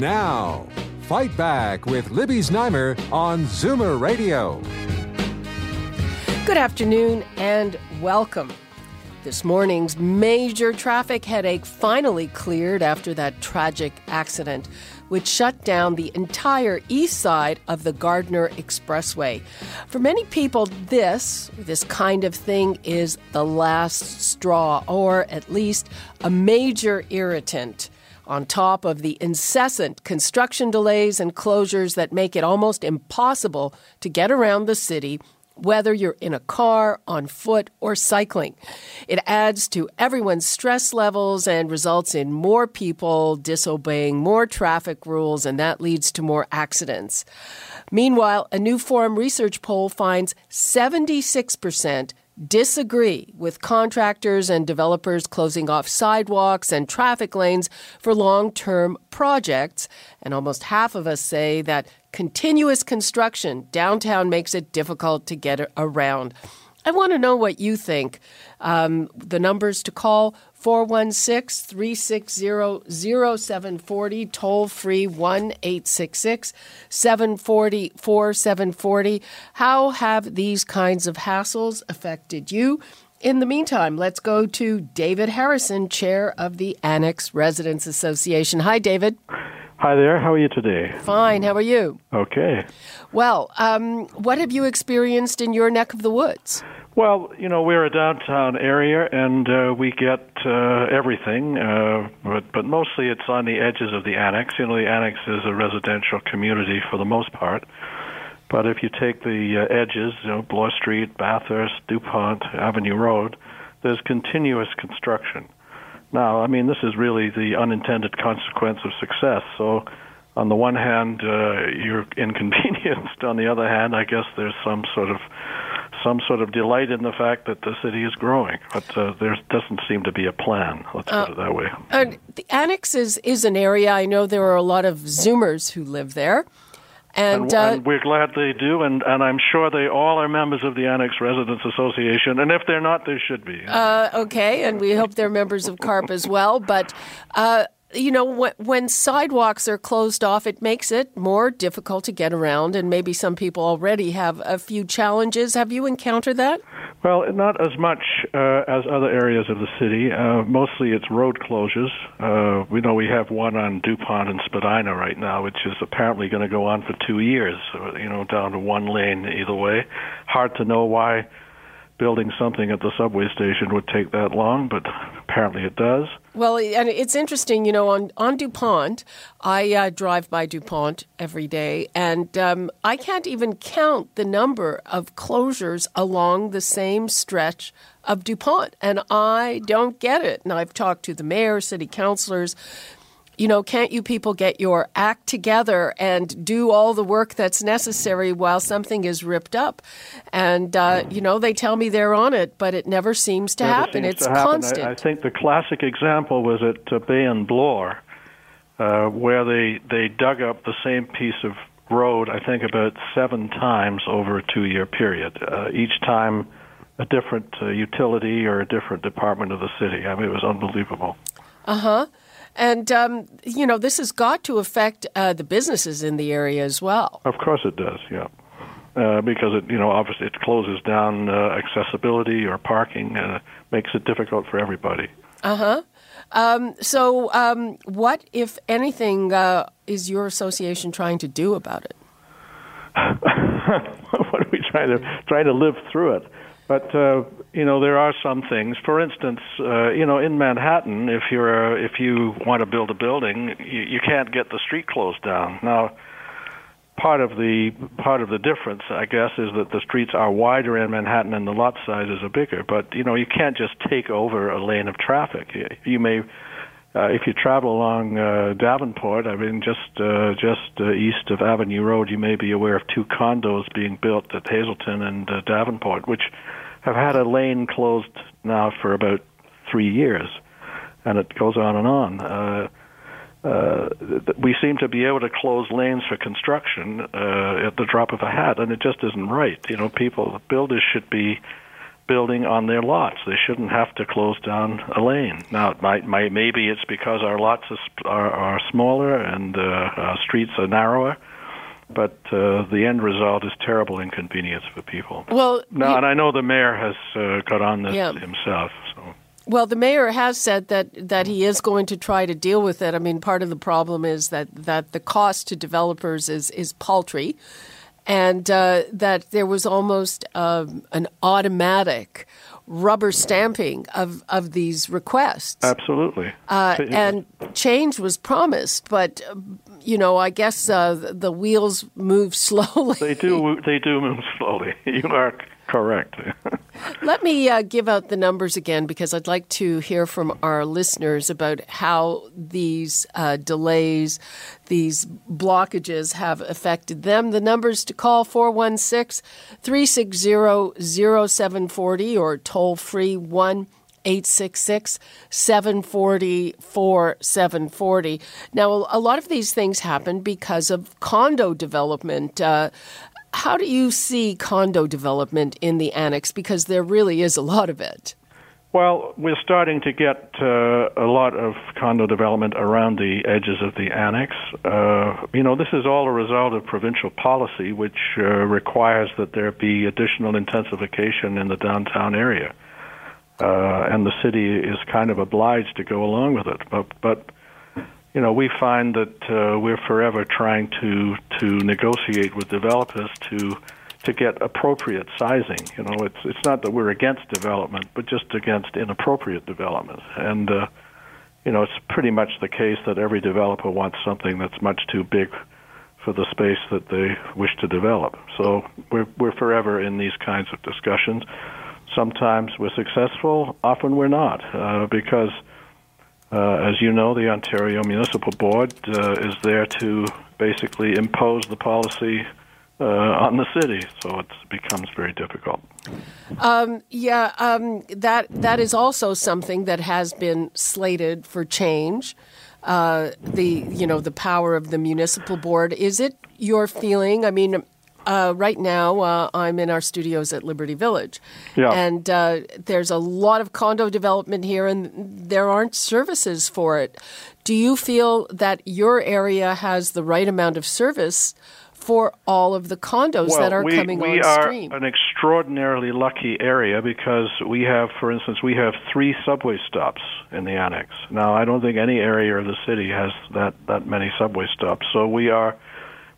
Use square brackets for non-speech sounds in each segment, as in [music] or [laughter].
Now, Fight Back with Libby Znaimer on Zoomer Radio. Good afternoon and welcome. This morning's major traffic headache finally cleared after that tragic accident, which shut down the entire east side of the Gardiner Expressway. For many people, this, this kind of thing, is the last straw, or at least a major irritant on top of the incessant construction delays and closures that make it almost impossible to get around the city, whether you're in a car, on foot, or cycling. It adds to everyone's stress levels and results in more people disobeying more traffic rules, and that leads to more accidents. Meanwhile, a new Forum research poll finds 76% disagree with contractors and developers closing off sidewalks and traffic lanes for long term projects. And almost half of us say that continuous construction downtown makes it difficult to get around. I want to know what you think. Um, the numbers to call 416 360 0740, toll free 1 866 740 4740. How have these kinds of hassles affected you? In the meantime, let's go to David Harrison, chair of the Annex Residents Association. Hi, David. Hi there. How are you today? Fine. How are you? Okay. Well, um, what have you experienced in your neck of the woods? Well, you know, we're a downtown area and uh, we get uh, everything, uh, but, but mostly it's on the edges of the annex. You know, the annex is a residential community for the most part. But if you take the uh, edges, you know, Bloor Street, Bathurst, Dupont, Avenue Road, there's continuous construction. Now, I mean, this is really the unintended consequence of success. So, on the one hand, uh, you're [laughs] inconvenienced. on the other hand, I guess there's some sort of some sort of delight in the fact that the city is growing, but uh, there doesn't seem to be a plan. Let's uh, put it that way. Uh, the annex is, is an area I know there are a lot of Zoomers who live there. And, and, uh, and, we're glad they do, and, and I'm sure they all are members of the Annex Residents Association. And if they're not, they should be. Uh, okay, and we hope they're members of CARP as well. But uh, you know, when, sidewalks are closed off, it makes it more difficult to get around, and maybe some people already have a few challenges. Have you encountered that? Well, not as much uh, as other areas of the city. Uh, mostly it's road closures. Uh, we know we have one on Dupont and Spadina right now, which is apparently going to go on for two years, you know, down to one lane either way. Hard to know why building something at the subway station would take that long, but apparently it does. Well, and it's interesting, you know, on, on Dupont, I uh, drive by Dupont every day, and um, I can't even count the number of closures along the same stretch of Dupont, and I don't get it. And I've talked to the mayor, city councilors, you know, can't you people get your act together and do all the work that's necessary while something is ripped up? And, uh, you know, they tell me they're on it, but it never seems to never happen. Seems it's happen. constant. I, I, think the classic example was at uh, Bay and Bloor, uh, where they, they dug up the same piece of road, I think, about seven times over a two year period. Uh, each time, a different uh, utility or a different department of the city. I mean, it was unbelievable. Uh huh. And, um, you know, this has got to affect uh, the businesses in the area as well. Of course it does, yeah. Uh, because it, you know, obviously it closes down uh, accessibility or parking, and it makes it difficult for everybody. Uh huh. Um, so, um, what, if anything, uh, is your association trying to do about it? [laughs] what are we trying to try to live through it? But uh, you know, there are some things. For instance, uh, you know, in Manhattan, if you're uh, if you want to build a building, you, you can't get the street closed down. Now, part of the part of the difference, I guess, is that the streets are wider in Manhattan and the lot sizes are bigger. But you know, you can't just take over a lane of traffic. You may uh, if you travel along uh, Davenport, I mean, just uh, just uh, east of Avenue Road, you may be aware of two condos being built at Hazelton and uh, Davenport, which have had a lane closed now for about three years, and it goes on and on. Uh, uh, we seem to be able to close lanes for construction uh, at the drop of a hat, and it just isn't right. You know, people, builders should be building on their lots. They shouldn't have to close down a lane. Now, it might, might maybe it's because our lots are, are smaller and uh, our streets are narrower, but uh, the end result is terrible inconvenience for people. Well, now, and I know the mayor has uh, got on this yeah. himself. So. Well, the mayor has said that that he is going to try to deal with it. I mean, part of the problem is that that the cost to developers is is paltry and uh, that there was almost um, an automatic rubber stamping of, of these requests. Absolutely. Uh, and change was promised, but you know, I guess uh, the wheels move [laughs] slowly. They do. They do move slowly. [laughs] You are Correct. [laughs] Let me uh, give out the numbers again because I'd like to hear from our listeners about how these uh, delays, these blockages have affected them. The numbers to call 416 360 0740 or toll free 1 866 740 4740. Now, a lot of these things happen because of condo development. Uh, how do you see condo development in the annex? Because there really is a lot of it. Well, we're starting to get uh, a lot of condo development around the edges of the annex. Uh, you know, this is all a result of provincial policy, which uh, requires that there be additional intensification in the downtown area. Uh, and the city is kind of obliged to go along with it. But, but you know, we find that uh, we're forever trying to to negotiate with developers to to get appropriate sizing. You know, it's it's not that we're against development, but just against inappropriate development. And uh, you know, it's pretty much the case that every developer wants something that's much too big for the space that they wish to develop. So we're we're forever in these kinds of discussions. Sometimes we're successful, often we're not, uh, because as you know, the Ontario Municipal Board uh, is there to basically impose the policy uh, on the city, so it becomes very difficult. Um, yeah, um, that that is also something that has been slated for change. Uh, the you know the power of the municipal board. Is it your feeling? I mean, uh, right now, uh, I'm in our studios at Liberty Village. Yeah. And uh, there's a lot of condo development here, and there aren't services for it. Do you feel that your area has the right amount of service for all of the condos well, that are we, coming we on stream? We are an extraordinarily lucky area because we have, for instance, we have three subway stops in the annex. Now, I don't think any area of the city has that, that many subway stops. So we are –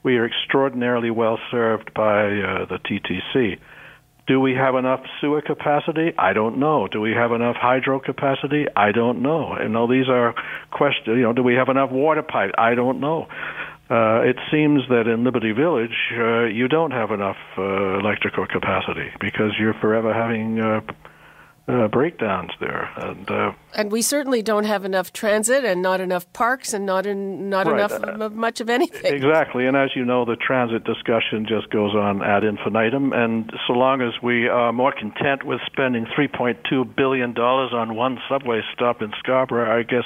we are extraordinarily well served by uh, the TTC. Do we have enough sewer capacity? I don't know. Do we have enough hydro capacity? I don't know. You know, these are questions. You know, do we have enough water pipe? I don't know. Uh, it seems that in Liberty Village, uh, you don't have enough uh, electrical capacity because you're forever having uh, breakdowns there, and uh, and we certainly don't have enough transit, and not enough parks, and not in, not right. enough uh, of much of anything. Exactly, and as you know, the transit discussion just goes on ad infinitum, and so long as we are more content with spending 3.2 billion dollars on one subway stop in Scarborough, I guess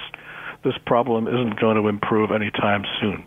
this problem isn't going to improve anytime soon.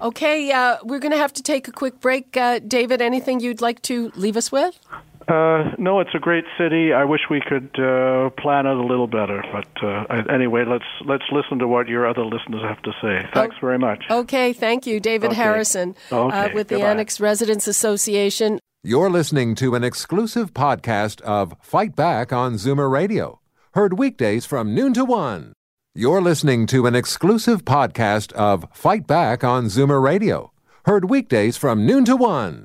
Okay, uh, we're going to have to take a quick break. Uh, David, anything you'd like to leave us with? Uh, no, it's a great city. I wish we could uh, plan it a little better, but uh, anyway, let's let's listen to what your other listeners have to say. Thanks oh, very much. Okay, thank you, David okay. Harrison, uh, okay, with the Annex Residents Association. You're listening to an exclusive podcast of Fight Back on Zoomer Radio, heard weekdays from noon to one. You're listening to an exclusive podcast of Fight Back on Zoomer Radio, heard weekdays from noon to one.